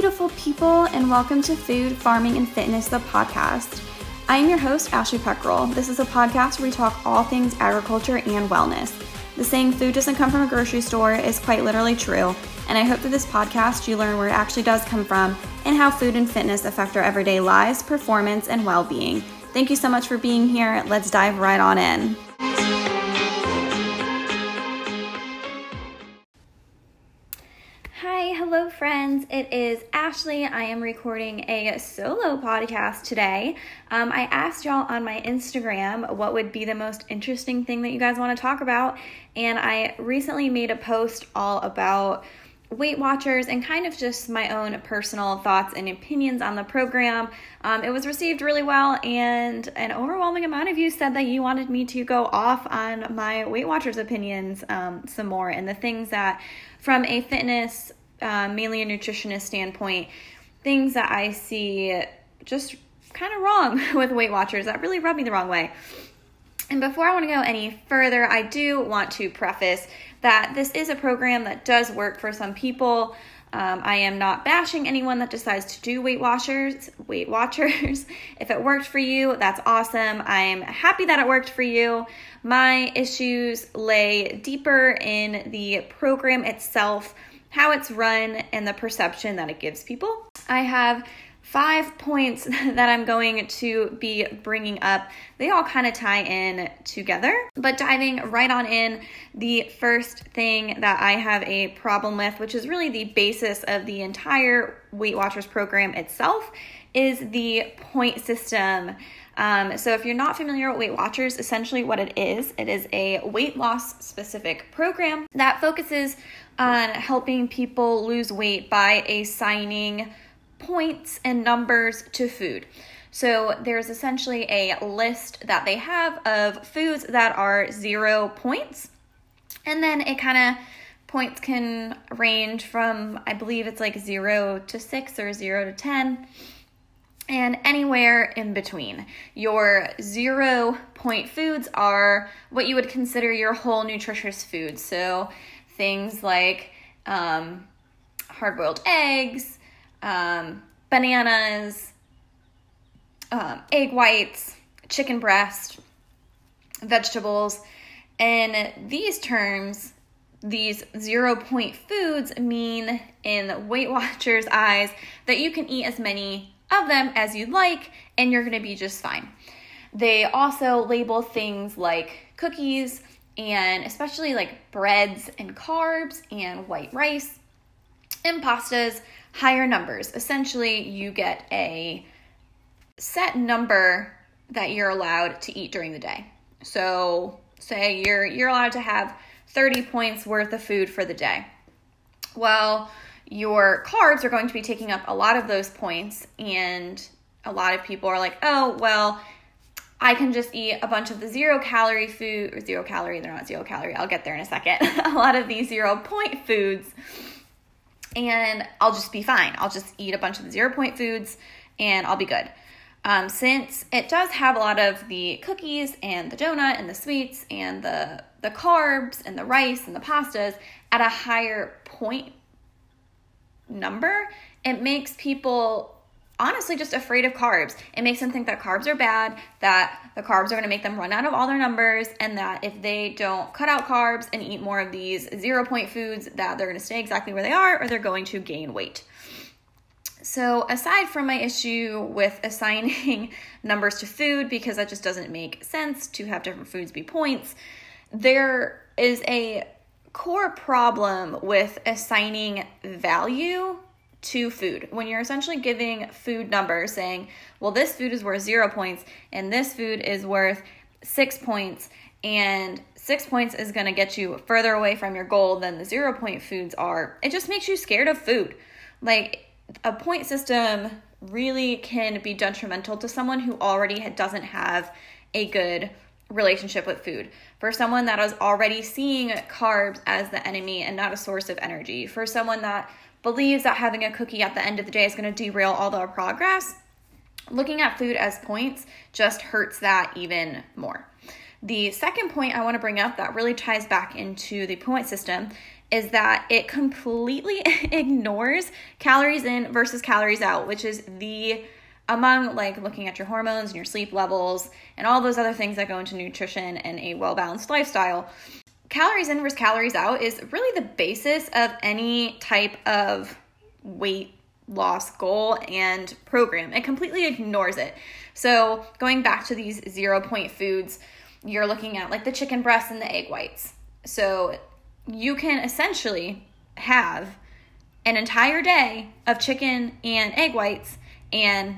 beautiful people, and welcome to Food, Farming, and Fitness, the podcast. I am your host, Ashley Peckrell. This is a podcast where we talk all things agriculture and wellness. The saying food doesn't come from a grocery store is quite literally true, and I hope that this podcast you learn where it actually does come from and how food and fitness affect our everyday lives, performance, and well being. Thank you so much for being here. Let's dive right on in. Friends. It is Ashley. I am recording a solo podcast today. Um, I asked y'all on my Instagram what would be the most interesting thing that you guys want to talk about, and I recently made a post all about Weight Watchers and kind of just my own personal thoughts and opinions on the program. Um, it was received really well, and an overwhelming amount of you said that you wanted me to go off on my Weight Watchers opinions um, some more and the things that, from a fitness, uh, mainly a nutritionist standpoint, things that I see just kind of wrong with Weight Watchers that really rub me the wrong way. And before I want to go any further, I do want to preface that this is a program that does work for some people. Um, I am not bashing anyone that decides to do Weight Watchers. Weight Watchers. if it worked for you, that's awesome. I'm happy that it worked for you. My issues lay deeper in the program itself, how it's run, and the perception that it gives people. I have five points that I'm going to be bringing up. They all kind of tie in together, but diving right on in, the first thing that I have a problem with, which is really the basis of the entire Weight Watchers program itself, is the point system. Um, so, if you're not familiar with Weight Watchers, essentially what it is, it is a weight loss specific program that focuses on helping people lose weight by assigning points and numbers to food. So there's essentially a list that they have of foods that are zero points. And then it kind of points can range from, I believe it's like zero to six or zero to 10, and anywhere in between. Your zero point foods are what you would consider your whole nutritious foods. So things like um, hard boiled eggs, um, bananas, um, egg whites, chicken breast, vegetables. And these terms, these zero point foods, mean in Weight Watchers' eyes that you can eat as many of them as you'd like and you're gonna be just fine. They also label things like cookies and especially like breads and carbs and white rice and pastas higher numbers. Essentially, you get a set number that you're allowed to eat during the day. So, say you're you're allowed to have 30 points worth of food for the day. Well, your carbs are going to be taking up a lot of those points and a lot of people are like, "Oh, well, I can just eat a bunch of the zero calorie food or zero calorie, they're not zero calorie. I'll get there in a second. a lot of these zero point foods and I'll just be fine. I'll just eat a bunch of the zero point foods and I'll be good. Um, since it does have a lot of the cookies and the donut and the sweets and the the carbs and the rice and the pastas at a higher point number, it makes people honestly just afraid of carbs. It makes them think that carbs are bad, that the carbs are going to make them run out of all their numbers, and that if they don't cut out carbs and eat more of these zero point foods, that they're going to stay exactly where they are or they're going to gain weight. So, aside from my issue with assigning numbers to food, because that just doesn't make sense to have different foods be points, there is a core problem with assigning value to food. When you're essentially giving food numbers saying, well, this food is worth zero points and this food is worth six points, and six points is going to get you further away from your goal than the zero point foods are, it just makes you scared of food. Like a point system really can be detrimental to someone who already doesn't have a good relationship with food. For someone that is already seeing carbs as the enemy and not a source of energy. For someone that believes that having a cookie at the end of the day is going to derail all their progress, looking at food as points just hurts that even more. The second point I want to bring up that really ties back into the point system is that it completely ignores calories in versus calories out, which is the among like looking at your hormones and your sleep levels and all those other things that go into nutrition and a well balanced lifestyle. Calories in versus calories out is really the basis of any type of weight loss goal and program. It completely ignores it. So, going back to these zero point foods, you're looking at like the chicken breasts and the egg whites. So, you can essentially have an entire day of chicken and egg whites and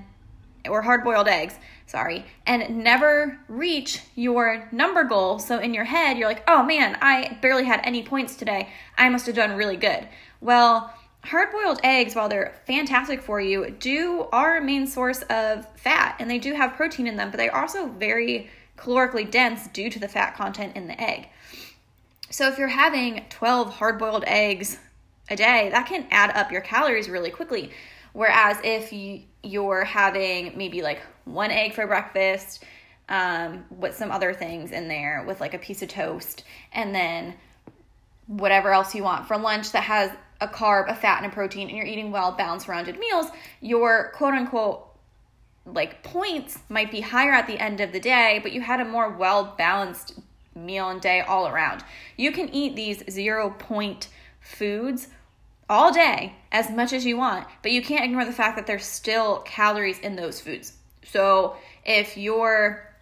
or hard boiled eggs, sorry, and never reach your number goal. So in your head, you're like, oh man, I barely had any points today. I must have done really good. Well, hard boiled eggs, while they're fantastic for you, do are a main source of fat and they do have protein in them, but they're also very calorically dense due to the fat content in the egg. So if you're having 12 hard boiled eggs a day, that can add up your calories really quickly. Whereas if you, you're having maybe like one egg for breakfast um, with some other things in there, with like a piece of toast, and then whatever else you want for lunch that has a carb, a fat, and a protein, and you're eating well balanced, rounded meals, your quote unquote like points might be higher at the end of the day, but you had a more well balanced meal and day all around. You can eat these zero point foods all day as much as you want, but you can't ignore the fact that there's still calories in those foods. So if your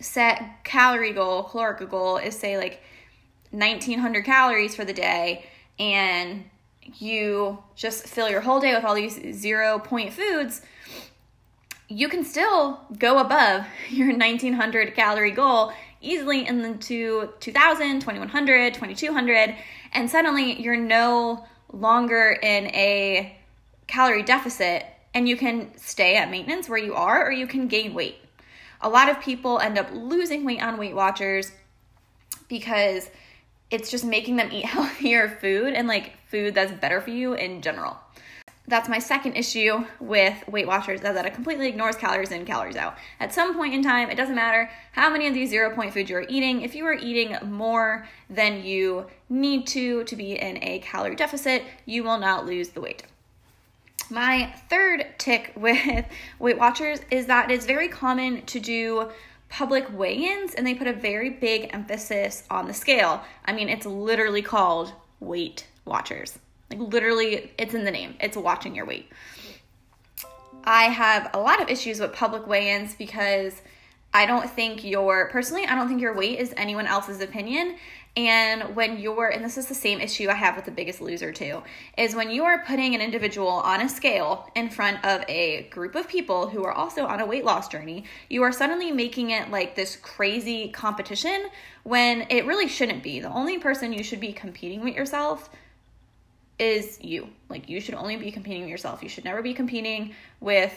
set calorie goal, caloric goal is say like 1900 calories for the day and you just fill your whole day with all these zero point foods, you can still go above your 1900 calorie goal easily into 2000, 2100, 2200, and suddenly you're no longer in a calorie deficit and you can stay at maintenance where you are or you can gain weight. A lot of people end up losing weight on Weight Watchers because it's just making them eat healthier food and like food that's better for you in general. That's my second issue with Weight Watchers, is that it completely ignores calories in, calories out. At some point in time, it doesn't matter how many of these zero point foods you're eating. If you are eating more than you need to to be in a calorie deficit, you will not lose the weight. My third tick with Weight Watchers is that it's very common to do public weigh ins and they put a very big emphasis on the scale. I mean, it's literally called Weight Watchers. Like literally, it's in the name. It's watching your weight. I have a lot of issues with public weigh-ins because I don't think your personally, I don't think your weight is anyone else's opinion. And when you're, and this is the same issue I have with the biggest loser too, is when you are putting an individual on a scale in front of a group of people who are also on a weight loss journey, you are suddenly making it like this crazy competition when it really shouldn't be. The only person you should be competing with yourself is you. Like you should only be competing with yourself. You should never be competing with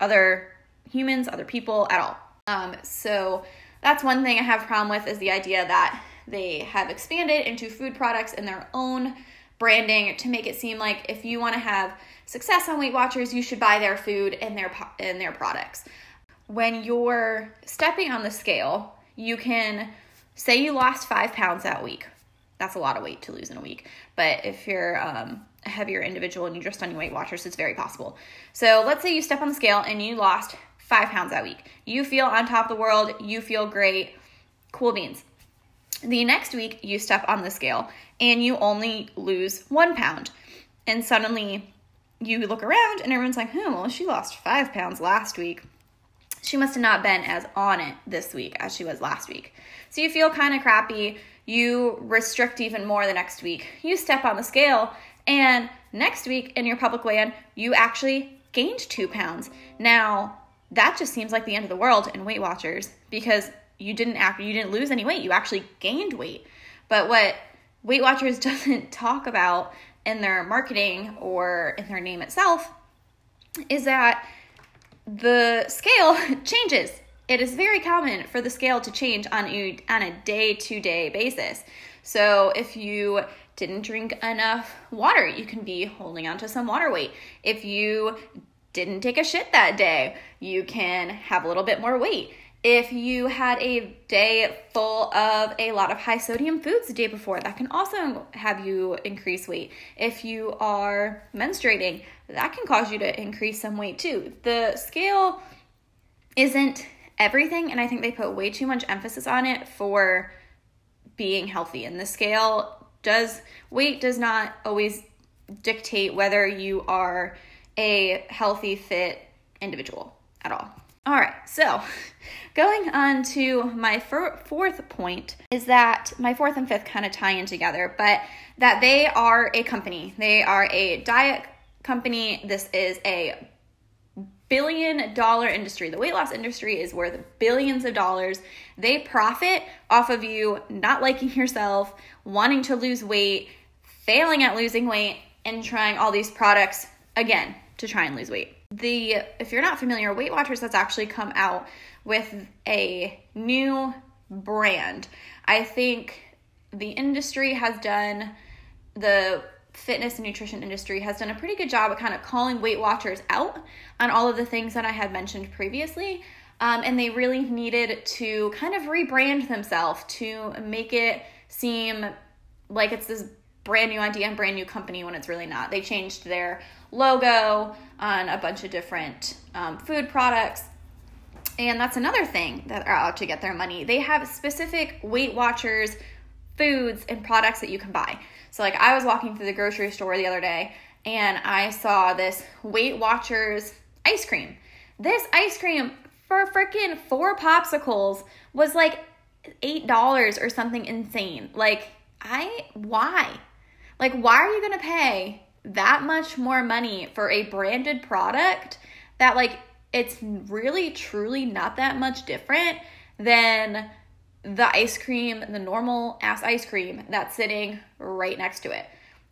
other humans, other people at all. Um, so that's one thing I have a problem with is the idea that they have expanded into food products in their own branding to make it seem like if you want to have success on Weight Watchers, you should buy their food and their and their products. When you're stepping on the scale, you can say you lost five pounds that week that's a lot of weight to lose in a week. But if you're um, a heavier individual and you're just on your Weight Watchers, it's very possible. So let's say you step on the scale and you lost five pounds that week. You feel on top of the world, you feel great, cool beans. The next week, you step on the scale and you only lose one pound. And suddenly you look around and everyone's like, hmm, well, she lost five pounds last week. She must have not been as on it this week as she was last week. So you feel kind of crappy you restrict even more the next week. You step on the scale, and next week in your public weigh in, you actually gained two pounds. Now, that just seems like the end of the world in Weight Watchers because you didn't act, you didn't lose any weight. You actually gained weight. But what Weight Watchers doesn't talk about in their marketing or in their name itself is that the scale changes it is very common for the scale to change on a, on a day to day basis. So if you didn't drink enough water, you can be holding on to some water weight. If you didn't take a shit that day, you can have a little bit more weight. If you had a day full of a lot of high sodium foods the day before, that can also have you increase weight. If you are menstruating, that can cause you to increase some weight too. The scale isn't everything, and I think they put way too much emphasis on it for being healthy. And the scale does, weight does not always dictate whether you are a healthy, fit individual at all. All right, so going on to my fir- fourth point is that my fourth and fifth kind of tie in together, but that they are a company. They are a diet company. This is a billion dollar industry. The weight loss industry is worth billions of dollars. They profit off of you not liking yourself, wanting to lose weight, failing at losing weight, and trying all these products again to try and lose weight. The if you're not familiar, Weight Watchers has actually come out with a new brand. I think the industry has done the fitness and nutrition industry has done a pretty good job of kind of calling Weight Watchers out on all of the things that I had mentioned previously. Um, and they really needed to kind of rebrand themselves to make it seem like it's this brand new idea and brand new company when it's really not. They changed their logo on a bunch of different um, food products. And that's another thing that are out to get their money. They have specific Weight Watchers foods and products that you can buy. So, like, I was walking through the grocery store the other day and I saw this Weight Watchers ice cream. This ice cream for freaking four popsicles was like $8 or something insane. Like, I, why? Like, why are you gonna pay that much more money for a branded product that, like, it's really truly not that much different than the ice cream, the normal ass ice cream that's sitting right next to it.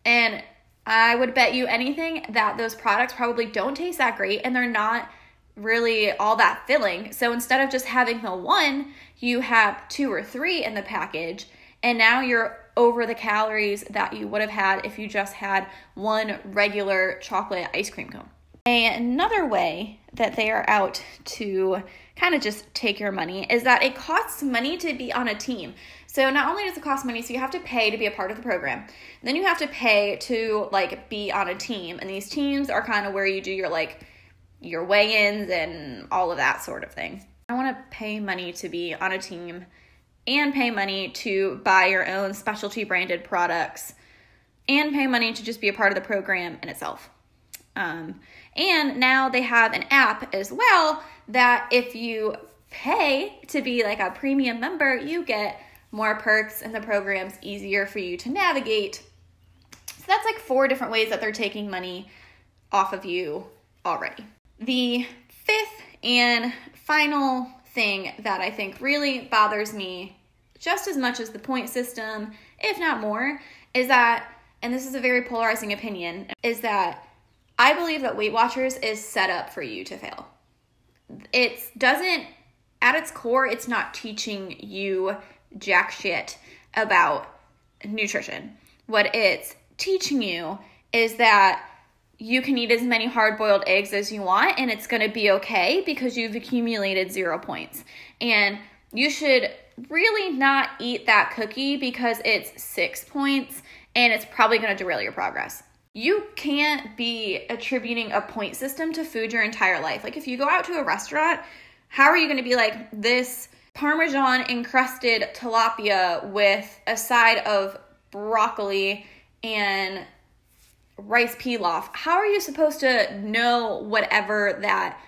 And I would bet you anything that those products probably don't taste that great and they're not really all that filling. So instead of just having the one, you have two or three in the package, and now you're over the calories that you would have had if you just had one regular chocolate ice cream cone. Another way that they are out to kind of just take your money is that it costs money to be on a team. So not only does it cost money, so you have to pay to be a part of the program. Then you have to pay to like be on a team. And these teams are kind of where you do your like your weigh-ins and all of that sort of thing. I want to pay money to be on a team and pay money to buy your own specialty branded products and pay money to just be a part of the program in itself. Um, and now they have an app as well that if you pay to be like a premium member, you get more perks and the program's easier for you to navigate. So that's like four different ways that they're taking money off of you already. The fifth and final thing that I think really bothers me just as much as the point system, if not more, is that, and this is a very polarizing opinion, is that I believe that Weight Watchers is set up for you to fail. It doesn't, at its core, it's not teaching you jack shit about nutrition. What it's teaching you is that you can eat as many hard boiled eggs as you want and it's going to be okay because you've accumulated zero points. And you should really not eat that cookie because it's six points and it's probably going to derail your progress. You can't be attributing a point system to food your entire life. Like if you go out to a restaurant, how are you going to be like this parmesan encrusted tilapia with a side of broccoli and rice pilaf? How are you supposed to know whatever that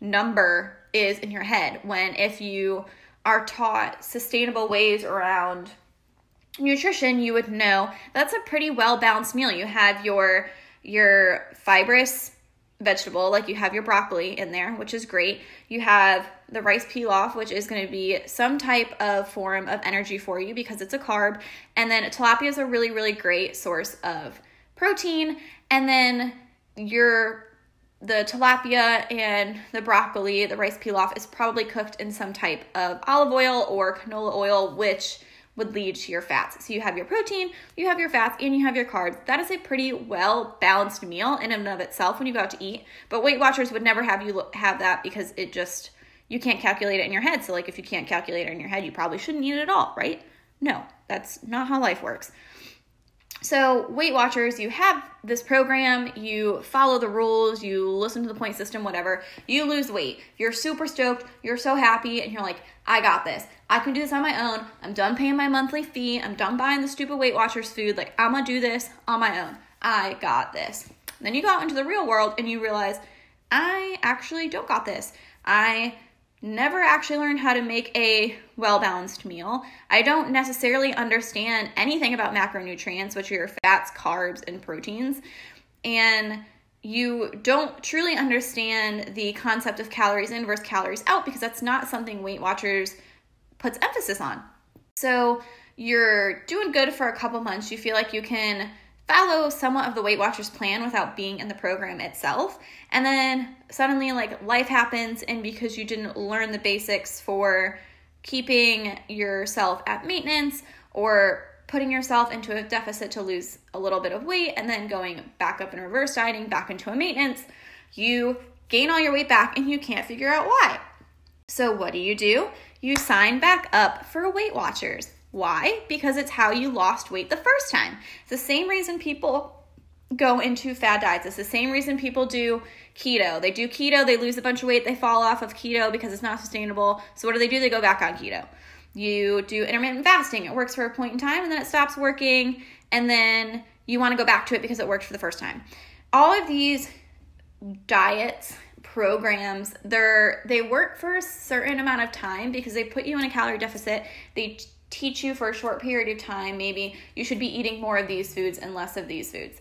number is in your head when if you are taught sustainable ways around nutrition, you would know that's a pretty well balanced meal. You have your your fibrous vegetable, like you have your broccoli in there, which is great. You have the rice pilaf, which is going to be some type of form of energy for you because it's a carb. And then tilapia is a really, really great source of protein. And then your the tilapia and the broccoli, the rice pilaf is probably cooked in some type of olive oil or canola oil, which would lead to your fats. So you have your protein, you have your fats, and you have your carbs. That is a pretty well balanced meal in and of itself when you go out to eat. But Weight Watchers would never have you have that because it just you can't calculate it in your head. So, like, if you can't calculate it in your head, you probably shouldn't eat it at all, right? No, that's not how life works. So, Weight Watchers, you have this program, you follow the rules, you listen to the point system, whatever. You lose weight. You're super stoked, you're so happy, and you're like, I got this. I can do this on my own. I'm done paying my monthly fee. I'm done buying the stupid Weight Watchers food. Like, I'm gonna do this on my own. I got this. Then you go out into the real world and you realize, I actually don't got this. I never actually learned how to make a well balanced meal. I don't necessarily understand anything about macronutrients, which are your fats, carbs, and proteins. And you don't truly understand the concept of calories in versus calories out because that's not something Weight Watchers puts emphasis on. So you're doing good for a couple months. You feel like you can follow somewhat of the Weight Watchers plan without being in the program itself. And then suddenly, like, life happens, and because you didn't learn the basics for keeping yourself at maintenance or putting yourself into a deficit to lose a little bit of weight and then going back up in reverse dieting back into a maintenance, you gain all your weight back and you can't figure out why. So, what do you do? You sign back up for Weight Watchers. Why? Because it's how you lost weight the first time. It's the same reason people go into fad diets. It's the same reason people do keto. They do keto, they lose a bunch of weight, they fall off of keto because it's not sustainable. So what do they do? They go back on keto. You do intermittent fasting. It works for a point in time and then it stops working and then you want to go back to it because it worked for the first time. All of these diets programs they're they work for a certain amount of time because they put you in a calorie deficit they teach you for a short period of time, maybe you should be eating more of these foods and less of these foods.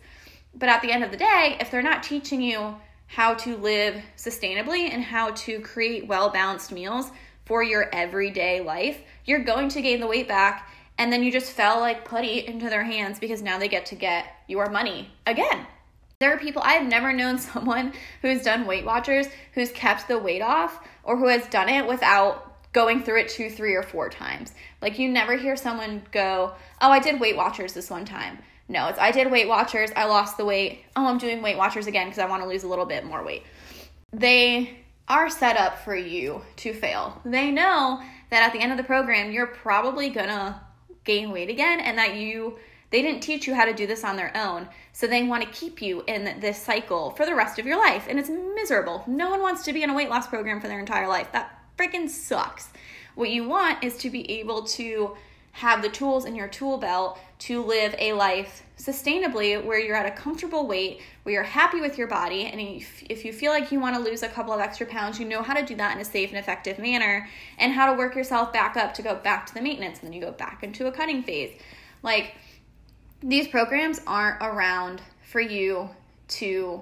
But at the end of the day, if they're not teaching you how to live sustainably and how to create well balanced meals for your everyday life, you're going to gain the weight back. And then you just fell like putty into their hands because now they get to get your money again. There are people, I've never known someone who's done Weight Watchers who's kept the weight off or who has done it without going through it two, three, or four times. Like you never hear someone go, "Oh, I did Weight Watchers this one time." No, it's I did Weight Watchers, I lost the weight. Oh, I'm doing Weight Watchers again because I want to lose a little bit more weight. They are set up for you to fail. They know that at the end of the program, you're probably gonna gain weight again and that you they didn't teach you how to do this on their own. So they want to keep you in this cycle for the rest of your life. And it's miserable. No one wants to be in a weight loss program for their entire life. That freaking sucks. What you want is to be able to have the tools in your tool belt to live a life sustainably where you're at a comfortable weight, where you're happy with your body, and if, if you feel like you want to lose a couple of extra pounds, you know how to do that in a safe and effective manner, and how to work yourself back up to go back to the maintenance, and then you go back into a cutting phase. Like, these programs aren't around for you to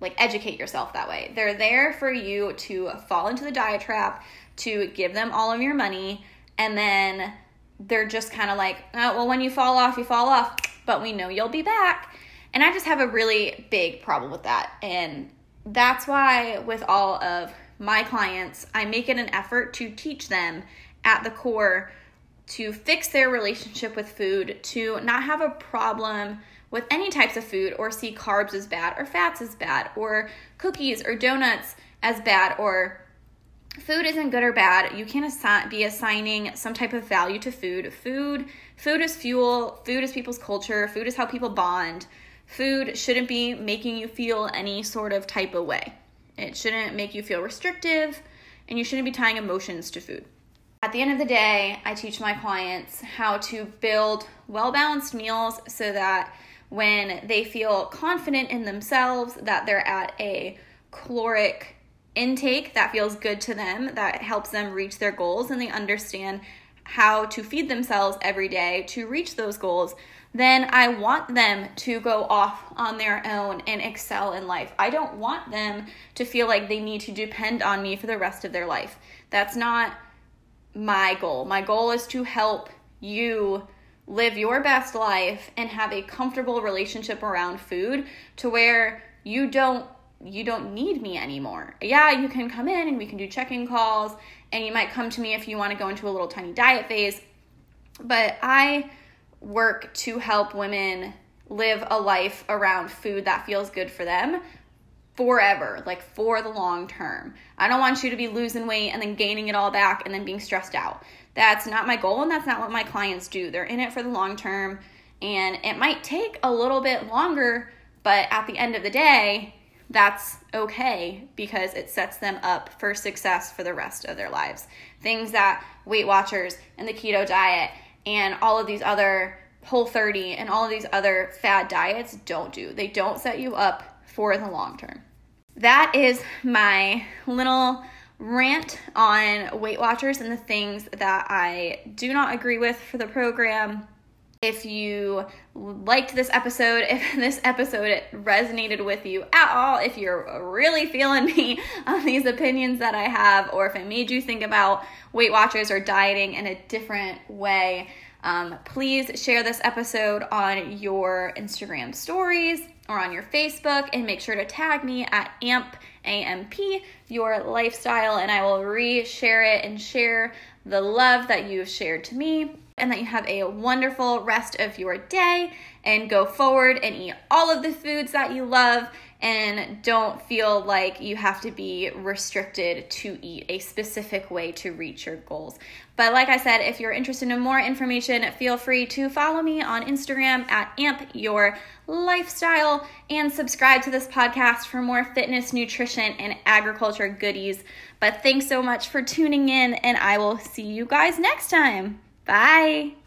like educate yourself that way. They're there for you to fall into the diet trap, to give them all of your money, and then they're just kind of like, oh, well, when you fall off, you fall off, but we know you'll be back. And I just have a really big problem with that. And that's why, with all of my clients, I make it an effort to teach them at the core to fix their relationship with food, to not have a problem with any types of food or see carbs as bad or fats as bad or cookies or donuts as bad or food isn't good or bad. You can't assi- be assigning some type of value to food. Food food is fuel. Food is people's culture. Food is how people bond. Food shouldn't be making you feel any sort of type of way. It shouldn't make you feel restrictive and you shouldn't be tying emotions to food. At the end of the day i teach my clients how to build well balanced meals so that when they feel confident in themselves that they're at a caloric intake that feels good to them, that helps them reach their goals, and they understand how to feed themselves every day to reach those goals, then I want them to go off on their own and excel in life. I don't want them to feel like they need to depend on me for the rest of their life. That's not my goal. My goal is to help you live your best life and have a comfortable relationship around food to where you don't you don't need me anymore. Yeah, you can come in and we can do check-in calls and you might come to me if you want to go into a little tiny diet phase. But I work to help women live a life around food that feels good for them forever, like for the long term. I don't want you to be losing weight and then gaining it all back and then being stressed out. That's not my goal and that's not what my clients do. They're in it for the long term and it might take a little bit longer, but at the end of the day, that's okay because it sets them up for success for the rest of their lives. Things that Weight Watchers and the keto diet and all of these other Whole 30 and all of these other fad diets don't do. They don't set you up for the long term that is my little rant on Weight Watchers and the things that I do not agree with for the program. If you liked this episode, if this episode resonated with you at all, if you're really feeling me on these opinions that I have, or if it made you think about Weight Watchers or dieting in a different way, um, please share this episode on your Instagram stories or on your Facebook and make sure to tag me at AMP AMP your lifestyle and I will re-share it and share the love that you've shared to me and that you have a wonderful rest of your day and go forward and eat all of the foods that you love and don't feel like you have to be restricted to eat a specific way to reach your goals. But like I said, if you're interested in more information, feel free to follow me on Instagram at AMP Your Lifestyle and subscribe to this podcast for more fitness, nutrition, and agriculture goodies. But thanks so much for tuning in, and I will see you guys next time. Bye.